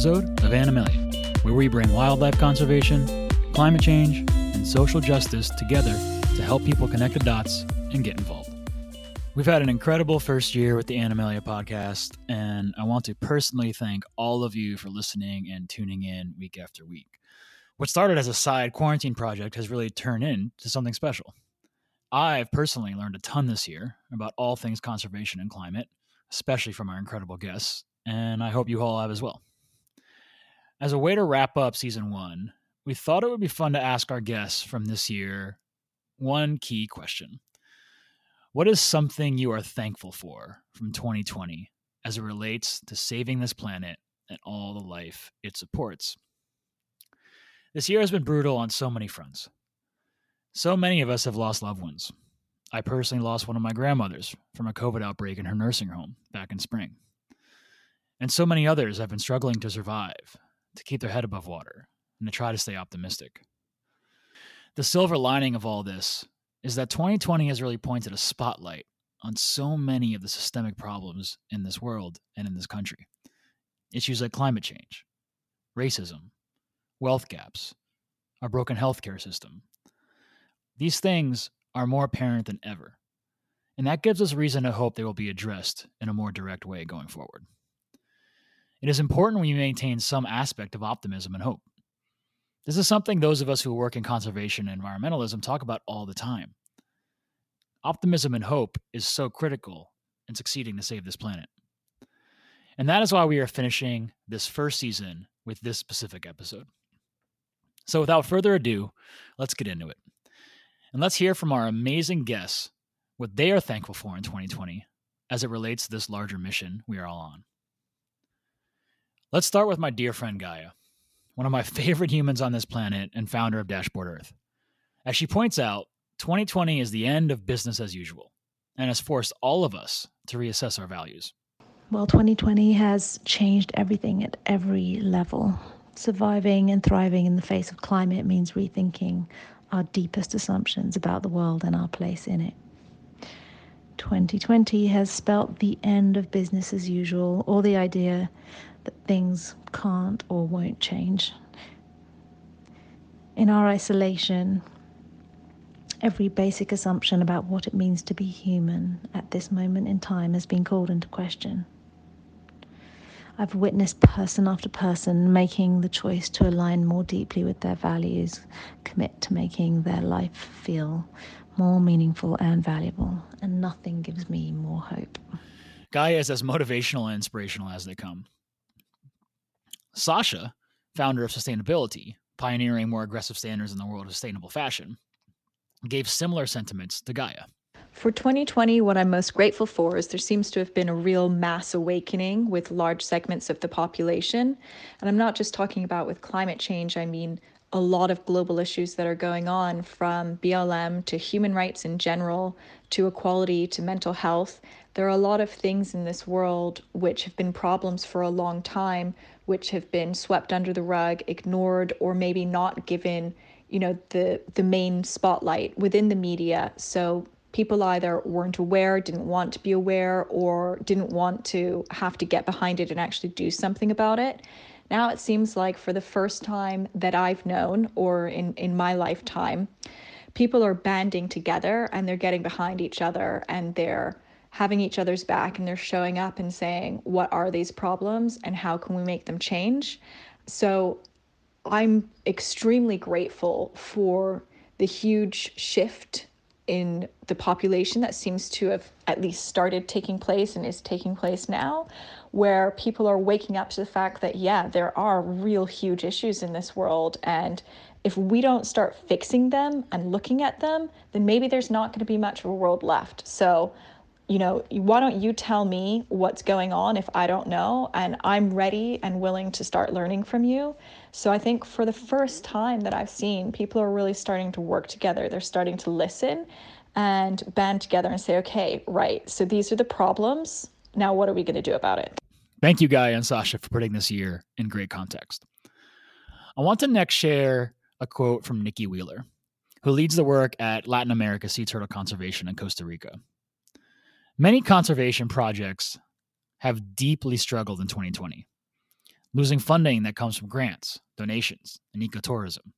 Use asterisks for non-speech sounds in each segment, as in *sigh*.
Episode of Animalia, where we bring wildlife conservation, climate change, and social justice together to help people connect the dots and get involved. We've had an incredible first year with the Animalia podcast, and I want to personally thank all of you for listening and tuning in week after week. What started as a side quarantine project has really turned into something special. I've personally learned a ton this year about all things conservation and climate, especially from our incredible guests, and I hope you all have as well. As a way to wrap up season one, we thought it would be fun to ask our guests from this year one key question What is something you are thankful for from 2020 as it relates to saving this planet and all the life it supports? This year has been brutal on so many fronts. So many of us have lost loved ones. I personally lost one of my grandmothers from a COVID outbreak in her nursing home back in spring. And so many others have been struggling to survive, to keep their head above water, and to try to stay optimistic. The silver lining of all this is that 2020 has really pointed a spotlight on so many of the systemic problems in this world and in this country. Issues like climate change, racism, wealth gaps, our broken healthcare system, these things are more apparent than ever, and that gives us reason to hope they will be addressed in a more direct way going forward. It is important we maintain some aspect of optimism and hope. This is something those of us who work in conservation and environmentalism talk about all the time. Optimism and hope is so critical in succeeding to save this planet. And that is why we are finishing this first season with this specific episode. So, without further ado, let's get into it. And let's hear from our amazing guests what they are thankful for in 2020 as it relates to this larger mission we are all on. Let's start with my dear friend Gaia, one of my *laughs* favorite humans on this planet and founder of Dashboard Earth. As she points out, 2020 is the end of business as usual and has forced all of us to reassess our values. Well, 2020 has changed everything at every level. Surviving and thriving in the face of climate means rethinking our deepest assumptions about the world and our place in it. 2020 has spelt the end of business as usual, or the idea that things can't or won't change. In our isolation, every basic assumption about what it means to be human at this moment in time has been called into question. I've witnessed person after person making the choice to align more deeply with their values, commit to making their life feel more meaningful and valuable, and nothing gives me more hope. Gaia is as motivational and inspirational as they come. Sasha, founder of Sustainability, pioneering more aggressive standards in the world of sustainable fashion, gave similar sentiments to Gaia. For 2020, what I'm most grateful for is there seems to have been a real mass awakening with large segments of the population. And I'm not just talking about with climate change, I mean a lot of global issues that are going on from BLM to human rights in general to equality to mental health. There are a lot of things in this world which have been problems for a long time, which have been swept under the rug, ignored, or maybe not given you know the the main spotlight within the media so people either weren't aware, didn't want to be aware, or didn't want to have to get behind it and actually do something about it. Now it seems like for the first time that I've known, or in, in my lifetime, people are banding together and they're getting behind each other and they're having each other's back and they're showing up and saying, What are these problems and how can we make them change? So I'm extremely grateful for the huge shift in the population that seems to have at least started taking place and is taking place now, where people are waking up to the fact that, yeah, there are real huge issues in this world. And if we don't start fixing them and looking at them, then maybe there's not going to be much of a world left. So, you know, why don't you tell me what's going on if I don't know? And I'm ready and willing to start learning from you. So I think for the first time that I've seen, people are really starting to work together. They're starting to listen and band together and say, okay, right, so these are the problems. Now, what are we going to do about it? Thank you, Gaia and Sasha, for putting this year in great context. I want to next share a quote from Nikki Wheeler, who leads the work at Latin America Sea Turtle Conservation in Costa Rica. Many conservation projects have deeply struggled in 2020. losing funding that comes from grants, donations, and ecotourism.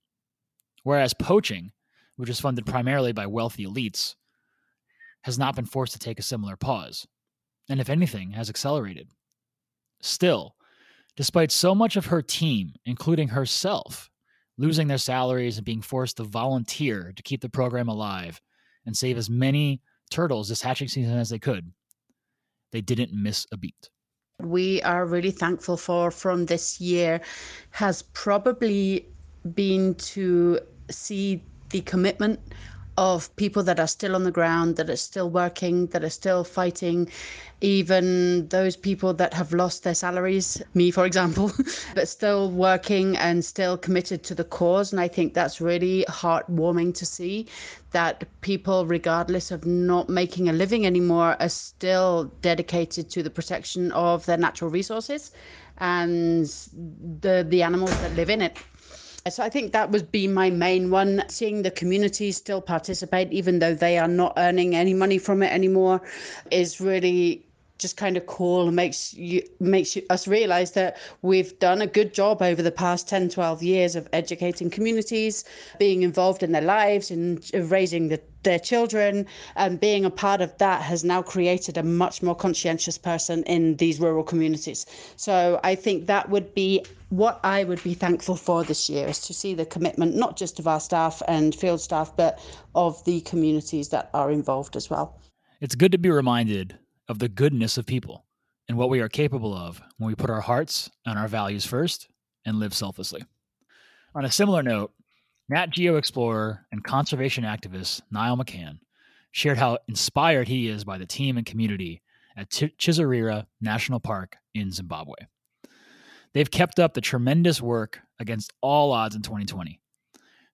Whereas poaching, which is funded primarily by wealthy elites, has not been forced to take a similar pause, and if anything, has accelerated. Still, despite so much of her team, including herself, losing their salaries and being forced to volunteer to keep the program alive and save as many turtles this hatching season as they could, they didn't miss a beat. We are really thankful for from this year has probably been to see the commitment of people that are still on the ground, that are still working, that are still fighting, even those people that have lost their salaries, me, for example, *laughs* but still working and still committed to the cause. And I think that's really heartwarming to see that people, regardless of not making a living anymore, are still dedicated to the protection of their natural resources and the the animals that live in it. So I think that would be my main one. Seeing the community still participate, even though they are not earning any money from it anymore, is really just kind of cool and makes you makes us realize that we've done a good job over the past 10 12 years of educating communities being involved in their lives and raising the, their children. And being a part of that has now created a much more conscientious person in these rural communities. So i think that would be what i would be thankful for this year is to see the commitment not just of our staff and field staff but of the communities that are involved as well. It's good to be reminded of the goodness of people and what we are capable of when we put our hearts and our values first and live selflessly. On a similar note, Nat Geo explorer and conservation activist Niall McCann shared how inspired he is by the team and community at Ch- Chizarira National Park in Zimbabwe. They've kept up the tremendous work against all odds in 2020,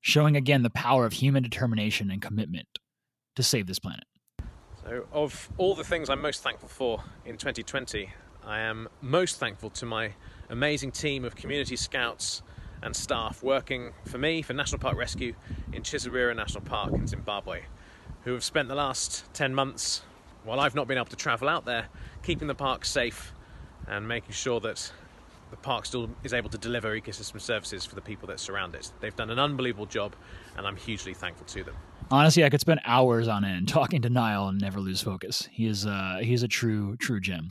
showing again the power of human determination and commitment to save this planet. So, of all the things I'm most thankful for in 2020, I am most thankful to my amazing team of community scouts and staff working for me for National Park Rescue in Chizarira National Park in Zimbabwe, who have spent the last 10 months, while I've not been able to travel out there, keeping the park safe and making sure that the park still is able to deliver ecosystem services for the people that surround it. They've done an unbelievable job, and I'm hugely thankful to them. Honestly, I could spend hours on end *laughs* talking to Niall and never lose focus. He is uh, he is a true true gem.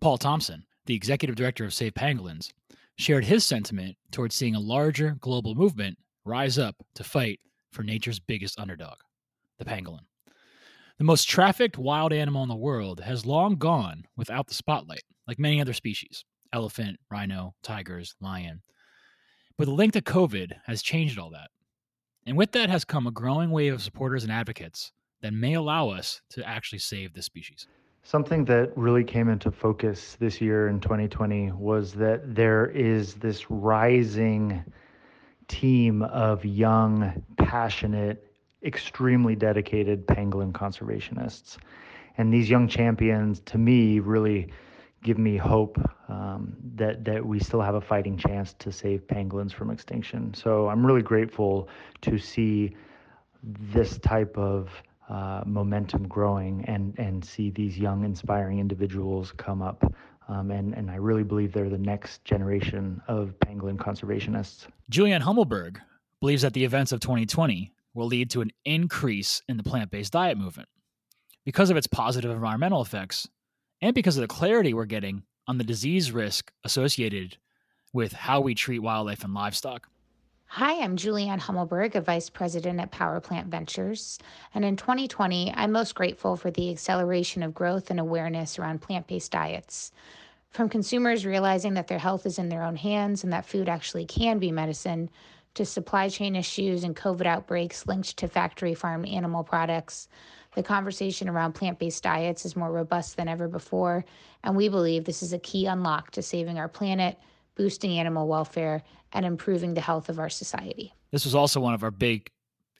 Paul Thompson, the executive director of Save Pangolins, shared his sentiment towards seeing a larger global movement rise up to fight for nature's biggest underdog, the pangolin. The most trafficked wild animal in the world has long gone without the spotlight, like many other species elephant, rhino, tigers, lion. But the link to COVID has changed all that. And with that has come a growing wave of supporters and advocates that may allow us to actually save this species. Something that really came into focus this year in 2020 was that there is this rising team of young, passionate, extremely dedicated pangolin conservationists. And these young champions, to me, really give me hope um, that that we still have a fighting chance to save pangolins from extinction. So I'm really grateful to see this type of uh, momentum growing and and see these young, inspiring individuals come up. Um, and, and I really believe they're the next generation of pangolin conservationists. Julianne Hummelberg believes that the events of 2020 will lead to an increase in the plant based diet movement. Because of its positive environmental effects, and because of the clarity we're getting on the disease risk associated with how we treat wildlife and livestock. Hi, I'm Julianne Hummelberg, a vice president at Power Plant Ventures. And in 2020, I'm most grateful for the acceleration of growth and awareness around plant based diets. From consumers realizing that their health is in their own hands and that food actually can be medicine, to supply chain issues and COVID outbreaks linked to factory farm animal products, the conversation around plant based diets is more robust than ever before, and we believe this is a key unlock to saving our planet, boosting animal welfare, and improving the health of our society. This was also one of our big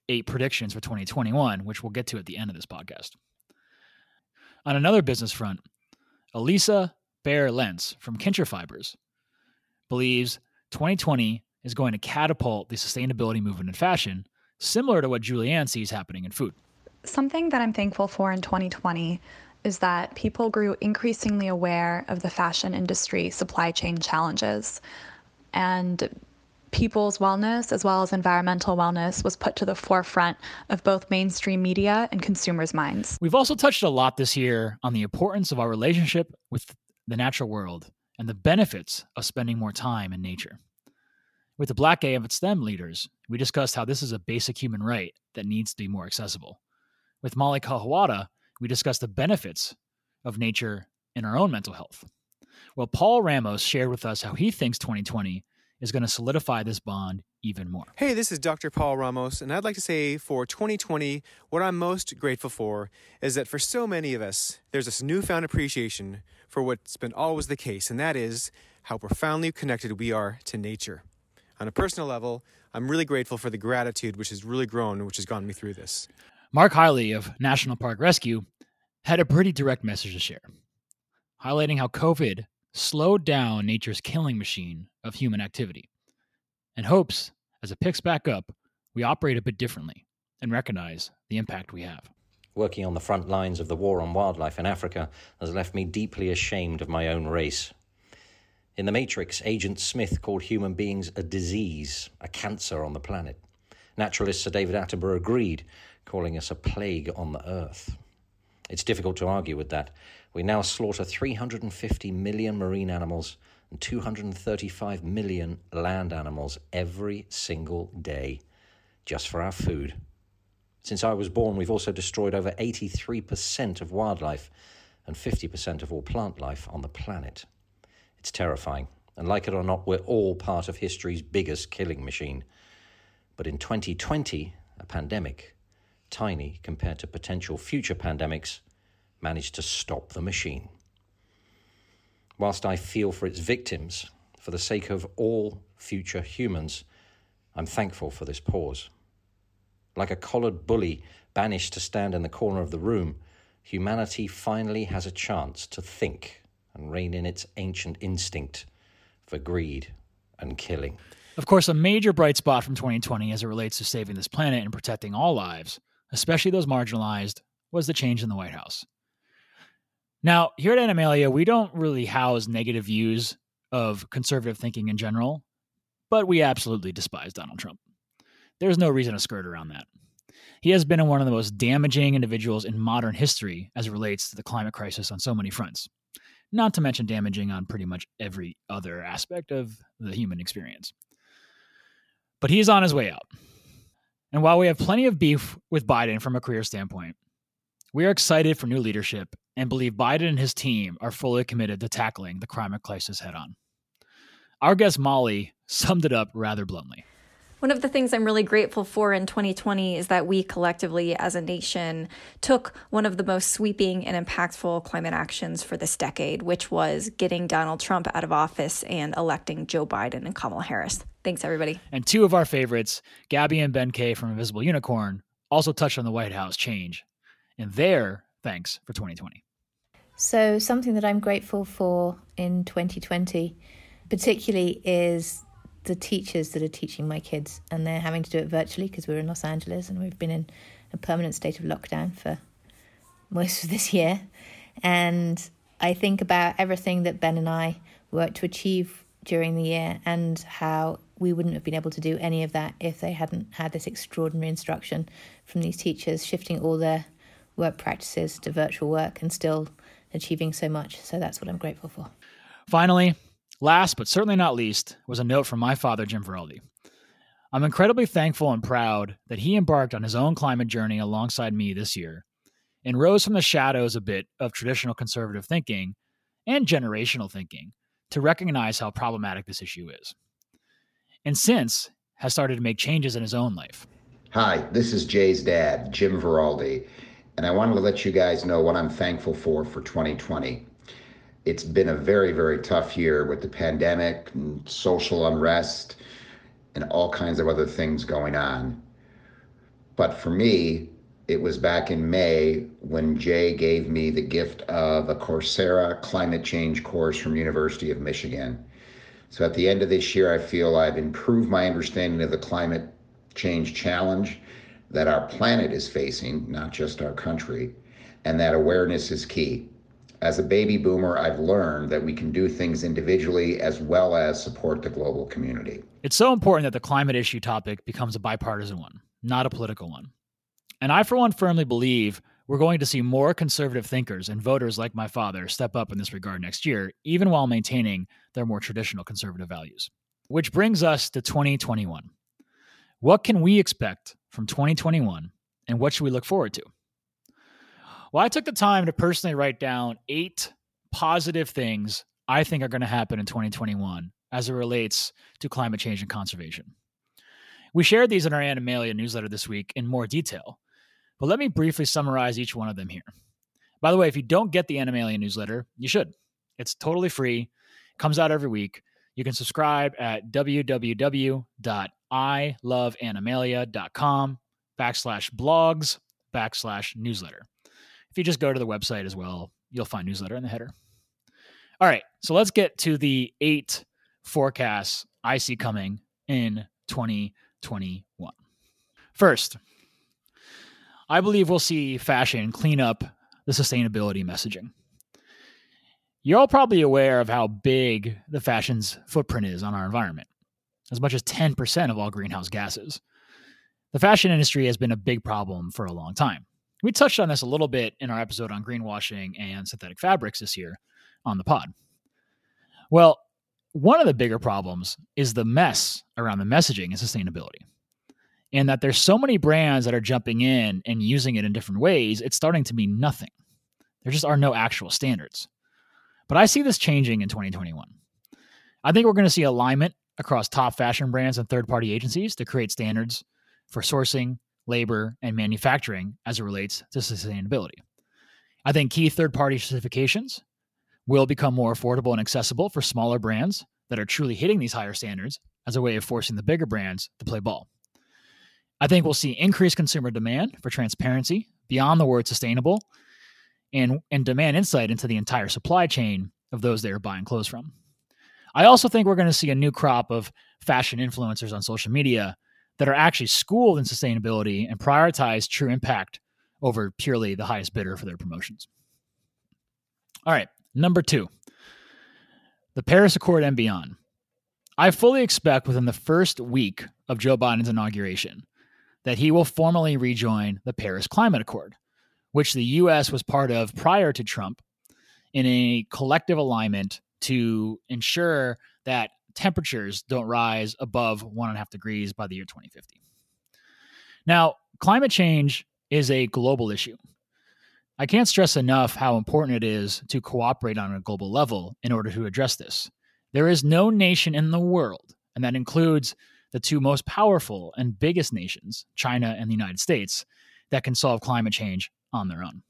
eight predictions for 2021, which we'll get to at the end of this podcast. On another business front, Elisa Baer Lentz from Kintra Fibers believes 2020 is going to catapult the sustainability movement in fashion, similar to what Julianne sees happening in food something that I'm thankful for in 2020 is that people grew increasingly aware of the fashion industry supply chain challenges. And people's wellness as well as environmental wellness was put to the forefront of both mainstream media and consumers' minds. We've also touched a lot this year on the importance of our relationship with the natural world and the benefits of spending more time in nature. With the Black AF STEM leaders, we discussed how this is a basic human right that needs to be more accessible. With Molly Kawahata, we discussed the benefits of nature in our own mental health. Well, Paul Ramos shared with us how he thinks 2020 is going to solidify this bond even more. Hey, this is Dr. Paul Ramos, and I'd like to say for 2020, what I'm most grateful for is that for so many of us, there's this newfound appreciation for what's been always the case, and that is how profoundly connected we are to nature. On a personal level, I'm really grateful for the gratitude which has really grown, which has gotten me through this. Mark Hiley of National Park Rescue had a pretty direct message to share, highlighting how COVID slowed down nature's killing machine of human activity, and hopes as it picks back up, we operate a bit differently and recognize the impact we have. Working on the front lines of the war on wildlife in Africa has left me deeply ashamed of my own race. In The Matrix, Agent Smith called human beings a disease, a cancer on the planet. Naturalist Sir David Attenborough agreed, calling us a plague on the earth. It's difficult to argue with that. We now slaughter 350 million marine animals and 235 million land animals every single day just for our food. Since I was born, we've also destroyed over 83% of wildlife and 50% of all plant life on the planet. It's terrifying, and like it or not, we're all part of history's biggest killing machine. But in 2020, a pandemic, tiny compared to potential future pandemics, managed to stop the machine. Whilst I feel for its victims, for the sake of all future humans, I'm thankful for this pause. Like a collared bully banished to stand in the corner of the room, humanity finally has a chance to think and rein in its ancient instinct for greed and killing. Of course, a major bright spot from 2020 as it relates to saving this planet and protecting all lives, especially those marginalized, was the change in the White House. Now, here at Animalia, we don't really house negative views of conservative thinking in general, but we absolutely despise Donald Trump. There's no reason to skirt around that. He has been one of the most damaging individuals in modern history as it relates to the climate crisis on so many fronts, not to mention damaging on pretty much every other aspect of the human experience. But he's on his way out. And while we have plenty of beef with Biden from a career standpoint, we are excited for new leadership and believe Biden and his team are fully committed to tackling the climate crisis head on. Our guest Molly summed it up rather bluntly. One of the things I'm really grateful for in 2020 is that we collectively as a nation took one of the most sweeping and impactful climate actions for this decade, which was getting Donald Trump out of office and electing Joe Biden and Kamala Harris. Thanks, everybody. And two of our favorites, Gabby and Ben K from Invisible Unicorn, also touched on the White House change and their thanks for 2020. So, something that I'm grateful for in 2020, particularly, is the teachers that are teaching my kids, and they're having to do it virtually because we're in Los Angeles and we've been in a permanent state of lockdown for most of this year. And I think about everything that Ben and I worked to achieve during the year and how we wouldn't have been able to do any of that if they hadn't had this extraordinary instruction from these teachers, shifting all their work practices to virtual work and still achieving so much. So that's what I'm grateful for. Finally, last but certainly not least, was a note from my father, Jim Veraldi. I'm incredibly thankful and proud that he embarked on his own climate journey alongside me this year and rose from the shadows a bit of traditional conservative thinking and generational thinking to recognize how problematic this issue is. And since has started to make changes in his own life. Hi, this is Jay's dad, Jim Veraldi, and I wanted to let you guys know what I'm thankful for for 2020. It's been a very, very tough year with the pandemic and social unrest and all kinds of other things going on. But for me, it was back in May when Jay gave me the gift of a Coursera climate change course from University of Michigan. So at the end of this year, I feel I've improved my understanding of the climate change challenge that our planet is facing, not just our country, and that awareness is key. As a baby boomer, I've learned that we can do things individually as well as support the global community. It's so important that the climate issue topic becomes a bipartisan one, not a political one. And I, for one, firmly believe we're going to see more conservative thinkers and voters like my father step up in this regard next year, even while maintaining their more traditional conservative values. Which brings us to 2021. What can we expect from 2021, and what should we look forward to? Well, I took the time to personally write down eight positive things I think are going to happen in 2021 as it relates to climate change and conservation. We shared these in our Animalia newsletter this week in more detail, but let me briefly summarize each one of them here. By the way, if you don't get the Animalia newsletter, you should. It's totally free, comes out every week. You can subscribe at www.iloveanimalia.com backslash blogs backslash newsletter. If you just go to the website as well, you'll find newsletter in the header. All right, so let's get to the eight forecasts I see coming in 2021. First, I believe we'll see fashion clean up the sustainability messaging. You're all probably aware of how big the fashion's footprint is on our environment, as much as 10% of all greenhouse gases. The fashion industry has been a big problem for a long time. We touched on this a little bit in our episode on greenwashing and synthetic fabrics this year on the pod. Well, one of the bigger problems is the mess around the messaging and sustainability. And that there's so many brands that are jumping in and using it in different ways, it's starting to mean nothing. There just are no actual standards. But I see this changing in 2021. I think we're going to see alignment across top fashion brands and third party agencies to create standards for sourcing, labor, and manufacturing as it relates to sustainability. I think key third party certifications will become more affordable and accessible for smaller brands that are truly hitting these higher standards as a way of forcing the bigger brands to play ball. I think we'll see increased consumer demand for transparency beyond the word sustainable and, and demand insight into the entire supply chain of those they are buying clothes from. I also think we're going to see a new crop of fashion influencers on social media that are actually schooled in sustainability and prioritize true impact over purely the highest bidder for their promotions. All right, number two, the Paris Accord and beyond. I fully expect within the first week of Joe Biden's inauguration that he will formally rejoin the Paris Climate Accord, which the U.S. was part of prior to Trump in a collective alignment to ensure that temperatures don't rise above one and a half degrees by the year 2050. Now, climate change is a global issue. I can't stress enough how important it is to cooperate on a global level in order to address this. There is no nation in the world, and that includes the two most powerful and biggest nations, China and the United States, that can solve climate change on their own.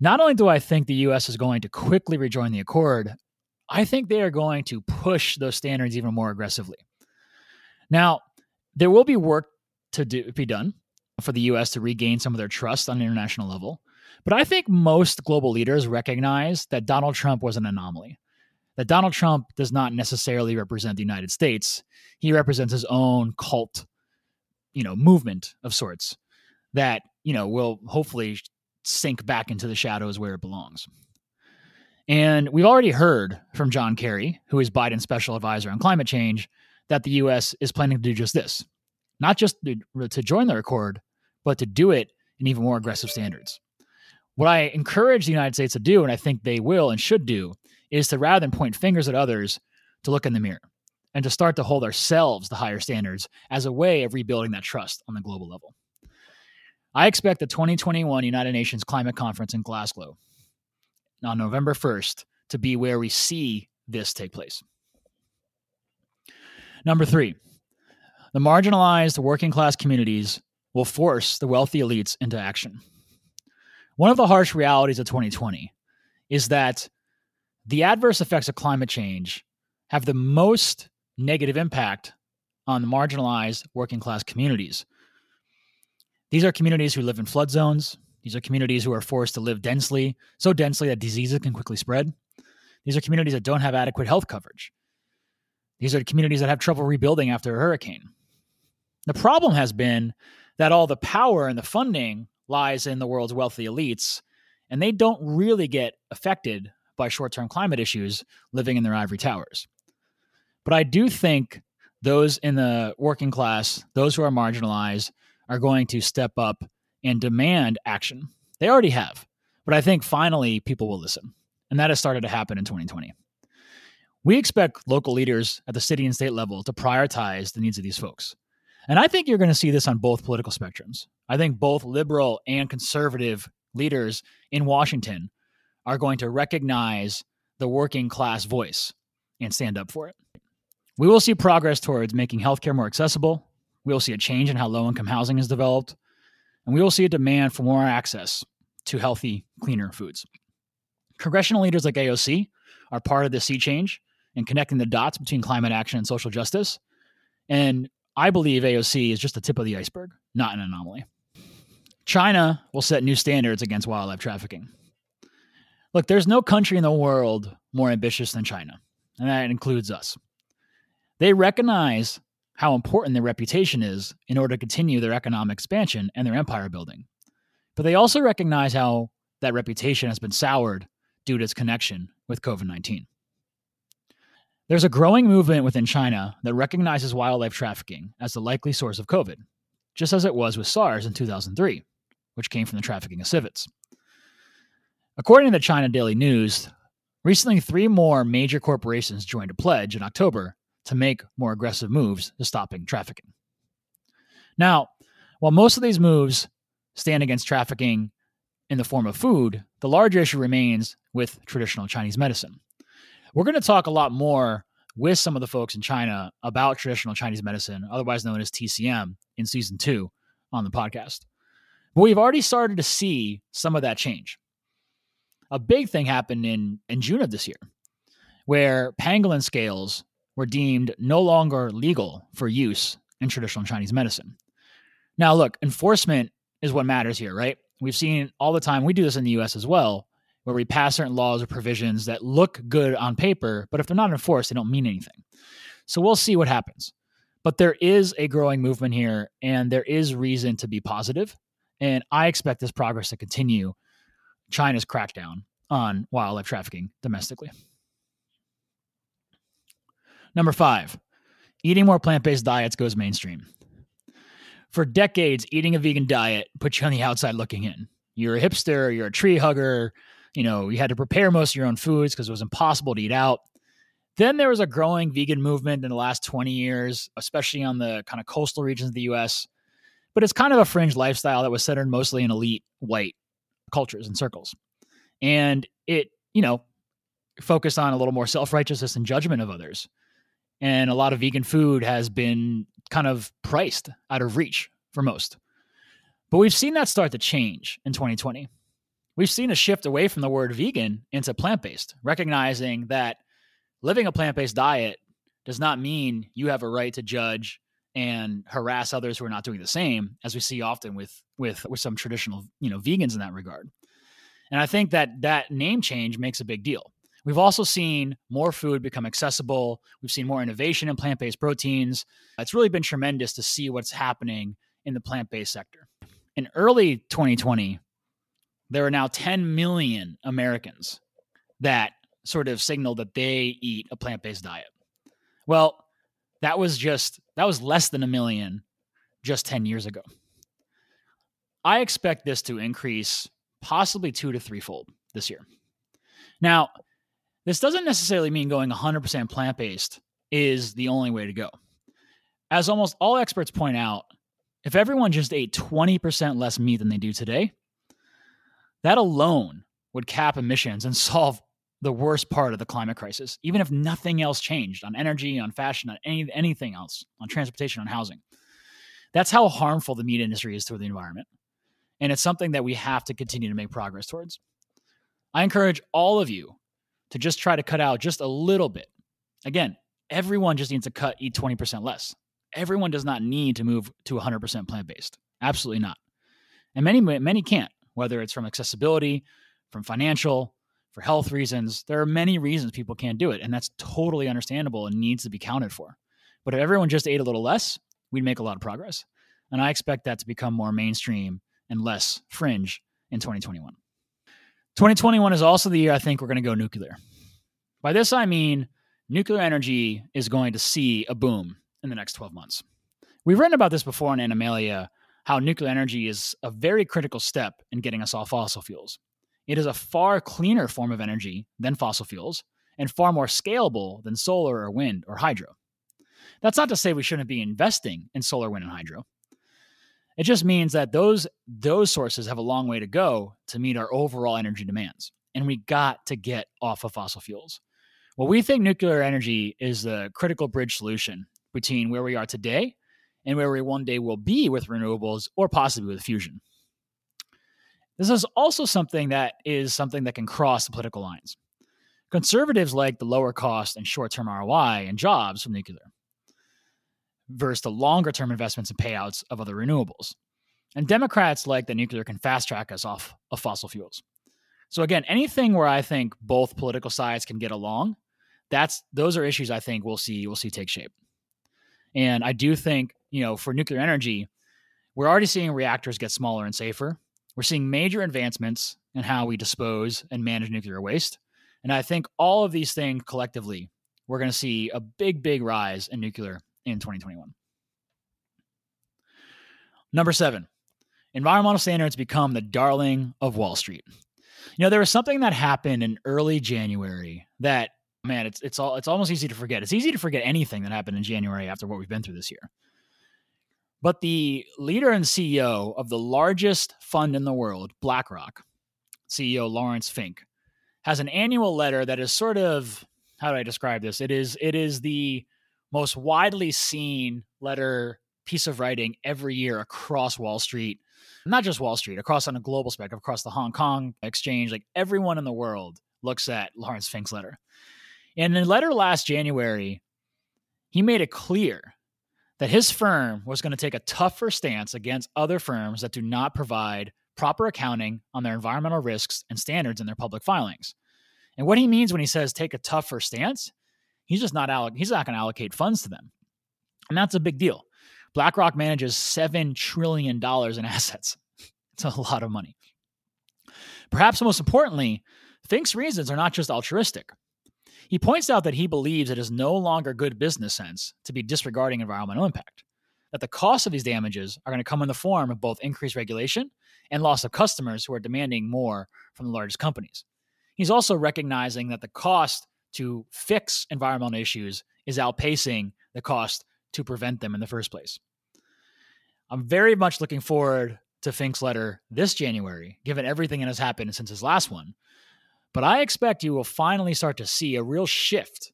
Not only do I think the US is going to quickly rejoin the accord, I think they are going to push those standards even more aggressively. Now, there will be work to do, be done for the US to regain some of their trust on an international level. But I think most global leaders recognize that Donald Trump was an anomaly. That Donald Trump does not necessarily represent the United States. He represents his own cult, you know, movement of sorts that, you know, will hopefully sink back into the shadows where it belongs. And we've already heard from John Kerry, who is Biden's special advisor on climate change, that the US is planning to do just this. Not just to, to join the accord, but to do it in even more aggressive standards. What I encourage the United States to do, and I think they will and should do, is to rather than point fingers at others, to look in the mirror and to start to hold ourselves to higher standards as a way of rebuilding that trust on the global level. I expect the 2021 United Nations Climate Conference in Glasgow on November 1st to be where we see this take place. Number three, the marginalized working class communities will force the wealthy elites into action. One of the harsh realities of 2020 is that the adverse effects of climate change have the most negative impact on the marginalized working class communities. These are communities who live in flood zones, these are communities who are forced to live densely, so densely that diseases can quickly spread. These are communities that don't have adequate health coverage. These are communities that have trouble rebuilding after a hurricane. The problem has been that all the power and the funding lies in the world's wealthy elites and they don't really get affected by short term climate issues living in their ivory towers. But I do think those in the working class, those who are marginalized, are going to step up and demand action. They already have, but I think finally people will listen. And that has started to happen in 2020. We expect local leaders at the city and state level to prioritize the needs of these folks. And I think you're going to see this on both political spectrums. I think both liberal and conservative leaders in Washington are going to recognize the working class voice and stand up for it. We will see progress towards making healthcare more accessible. We will see a change in how low income housing is developed. And we will see a demand for more access to healthy, cleaner foods. Congressional leaders like AOC are part of the sea change and connecting the dots between climate action and social justice. And I believe AOC is just the tip of the iceberg, not an anomaly. China will set new standards against wildlife trafficking. Look, there's no country in the world more ambitious than China, and that includes us. They recognize how important their reputation is in order to continue their economic expansion and their empire building. But they also recognize how that reputation has been soured due to its connection with COVID 19. There's a growing movement within China that recognizes wildlife trafficking as the likely source of COVID, just as it was with SARS in 2003, which came from the trafficking of civets. According to the China Daily News, recently three more major corporations joined a pledge in October to make more aggressive moves to stopping trafficking. Now, while most of these moves stand against trafficking in the form of food, the larger issue remains with traditional Chinese medicine. We're going to talk a lot more with some of the folks in China about traditional Chinese medicine, otherwise known as TCM, in season two on the podcast. But we've already started to see some of that change. A big thing happened in, in June of this year, where pangolin scales were deemed no longer legal for use in traditional Chinese medicine. Now, look, enforcement is what matters here, right? We've seen all the time, we do this in the US as well, where we pass certain laws or provisions that look good on paper, but if they're not enforced, they don't mean anything. So we'll see what happens. But there is a growing movement here, and there is reason to be positive. And I expect this progress to continue China's crackdown on wildlife trafficking domestically. Number five, eating more plant based diets goes mainstream. For decades, eating a vegan diet puts you on the outside looking in. You're a hipster, you're a tree hugger, you know, you had to prepare most of your own foods because it was impossible to eat out. Then there was a growing vegan movement in the last 20 years, especially on the kind of coastal regions of the US. But it's kind of a fringe lifestyle that was centered mostly in elite white cultures and circles. And it, you know, focused on a little more self righteousness and judgment of others. And a lot of vegan food has been kind of priced out of reach for most. But we've seen that start to change in 2020 we've seen a shift away from the word vegan into plant based, recognizing that living a plant based diet does not mean you have a right to judge and harass others who are not doing the same, as we see often with with with some traditional you know vegans in that regard. And I think that that name change makes a big deal. We've also seen more food become accessible. We've seen more innovation in plant based proteins. It's really been tremendous to see what's happening in the plant based sector. In early 2020, there are now 10 million Americans that sort of signal that they eat a plant based diet. Well, that was just, that was less than a million just 10 years ago. I expect this to increase possibly two to threefold this year. Now, this doesn't necessarily mean going 100% plant based is the only way to go. As almost all experts point out, if everyone just ate 20% less meat than they do today, that alone would cap emissions and *laughs* solve the worst part of the climate crisis, even if nothing else changed on energy, on fashion, on any, anything else, on transportation, on housing. That's how harmful the meat industry is to the environment. And it's something that we have to continue to make progress towards. I encourage all of you to just try to cut out just a little bit. Again, everyone just needs to cut, eat 20% less. Everyone does not need to move to 100% plant based. Absolutely not. And many, many can't whether it's from accessibility, from financial, for health reasons. There are many reasons people can't do it, and that's totally understandable and needs to be counted for. But if everyone just ate a little less, we'd make a lot of progress. And I expect that to become more mainstream and less fringe in 2021. 2021 is also the year I think we're going to go nuclear. By this, I mean nuclear energy is going to see a boom in the next 12 months. We've written about this before in Animalia how nuclear energy is a very critical step in getting us off fossil fuels. It is a far cleaner form of energy than fossil fuels and far more scalable than solar or wind or hydro. That's not to say we shouldn't be investing in solar, wind, and hydro. It just means that those those sources have a long way to go to meet our overall energy demands, and we got to get off of fossil fuels. Well, we think nuclear energy is the critical bridge solution between where we are today and where we one day will be with renewables or possibly with fusion. This is also something that is something that can cross the political lines. Conservatives like the lower cost and short term ROI and jobs from nuclear versus the longer term investments and payouts of other renewables. And Democrats like that nuclear can fast track us off of fossil fuels. So again, anything where I think both political sides can get along, that's those are issues I think we'll see we'll see take shape. And I do think, you know, for nuclear energy, we're already seeing reactors get smaller and safer. We're seeing major advancements in how we dispose and manage nuclear waste. And I think all of these things collectively, we're going to see a big, big rise in nuclear in 2021. Number seven, environmental standards become the darling of Wall Street. You know, there was something that happened in early January that, man, it's it's all it's almost easy to forget. It's easy to forget anything that happened in January after what we've been through this year. But the leader and CEO of the largest fund in the world, BlackRock, CEO Laurence Fink, has an annual letter that is sort of how do I describe this? It is it is the most widely seen letter piece of writing every year across Wall Street, not just Wall Street, across on a global spectrum, across the Hong Kong exchange, like everyone in the world looks at Laurence Fink's letter. And in the letter last January, he made it clear that his firm was going to take a tougher stance against other firms that do not provide proper accounting on their environmental risks and standards in their public filings. And what he means when he says take a tougher stance He's just not alloc- he's not going to allocate funds to them. And that's a big deal. BlackRock manages 7 trillion dollars in *laughs* assets. It's a lot of money. Perhaps most importantly, Fink's reasons are not just altruistic. He points out that he believes it is no longer good business sense to be disregarding environmental impact, that the cost of these damages are going to come in the form of both increased regulation and loss of customers who are demanding more from the largest companies. He's also recognizing that the cost to fix environmental issues is outpacing the cost to prevent them in the first place. I'm very much looking forward to Fink's letter this January, given everything that has happened since his last one. But I expect you will finally start to see a real shift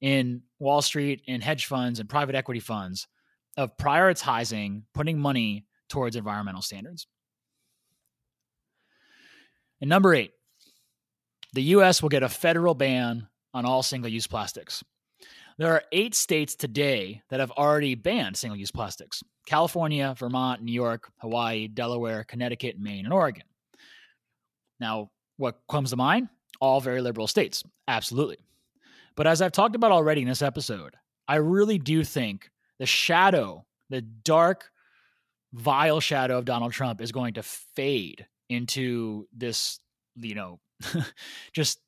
in Wall Street and hedge funds and private equity funds of prioritizing putting money towards environmental standards. And number eight, the US will get a federal ban on all single use plastics. There are eight states today that have already banned single use plastics California, Vermont, New York, Hawaii, Delaware, Connecticut, Maine, and Oregon. Now, what comes to mind? All very liberal states. Absolutely. But as I've talked about already in this episode, I really do think the shadow, the dark, vile shadow of Donald Trump is going to fade into this, you know, *laughs* just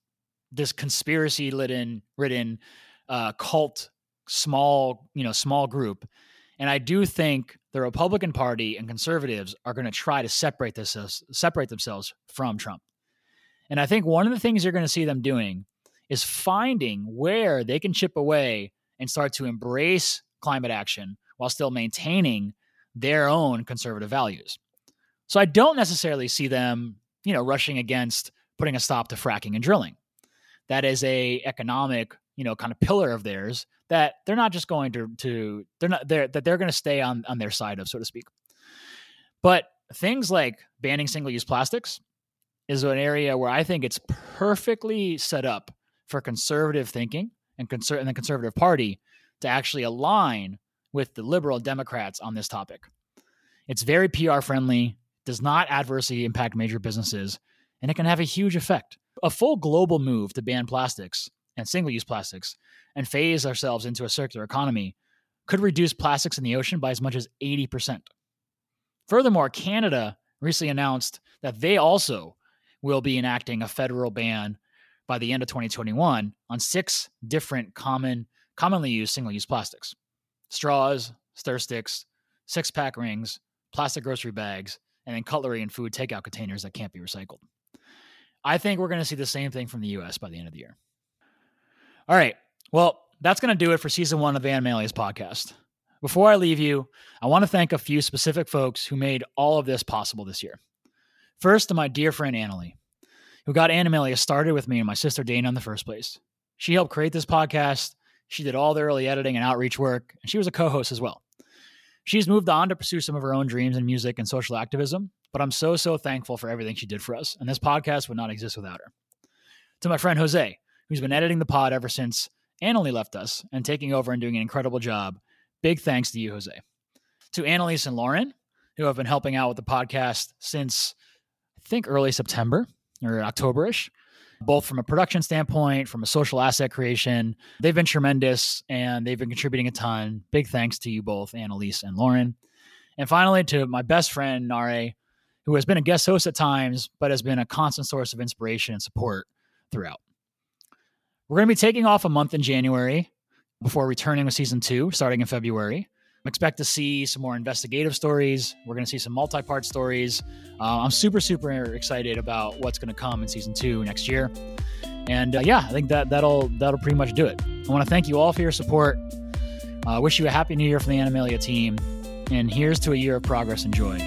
this conspiracy ridden ridden uh, cult small you know small group and i do think the republican party and conservatives are going to try to separate this separate themselves from trump and i think one of the things you're going to see them doing is finding where they can chip away and start to embrace climate action while still maintaining their own conservative values. So i don't necessarily see them you know rushing against putting a stop to fracking and drilling. That is a economic you know kind of pillar of theirs that they're not just going to to they're not they're that they're going to stay on on their side of so to speak. But things like banning single use plastics is an area where i think it's perfectly set up for conservative thinking and, conser- and the conservative party to actually align with the liberal democrats on this topic it's very pr friendly does not adversely impact major businesses and it can have a huge effect a full global move to ban plastics and single use plastics and phase ourselves into a circular economy could reduce plastics in the ocean by as much as 80%. Furthermore, Canada recently announced that they also will be enacting a federal ban by the end of 2021 on six different common commonly used single-use plastics. Straws, stir sticks, six-pack rings, plastic grocery bags, and then cutlery and food takeout containers that can't be recycled. I think we're going to see the same thing from the US by the end of the year. All right. Well, that's going to do it for season one of the Animalia's podcast. Before I leave you, I want to thank a few specific folks who made all of this possible this year. First, to my dear friend Annalie, who got Animalia started with me and my sister Dana in the first place. She helped create this podcast. She did all the early editing and outreach work, and she was a co host as well. She's moved on to pursue some of her own dreams in music and social activism, but I'm so, so thankful for everything she did for us, and this podcast would not exist without her. To my friend Jose, who's been editing the pod ever since Annalie left us and taking over and doing an incredible job, big thanks to you, Jose. To Annalise and Lauren, who have been helping out with the podcast since I think early September or Octoberish both from a production standpoint, from a social asset creation. They've been tremendous and they've been contributing a ton. Big thanks to you both, Annalise and Lauren. And finally, to my best friend, Nare, who has been a guest host at times, but has been a constant source of inspiration and support throughout. We're going to be taking off a month in January before returning with season two, starting in February. Expect to see some more investigative stories. We're going to see some multi part stories. Uh, I'm super, super excited about what's going to come in season two next year. And uh, yeah, I think that that'll that'll pretty much do it. I want to thank you all for your support. I uh, wish you a happy new year from the Animalia team. And here's to a year of progress and joy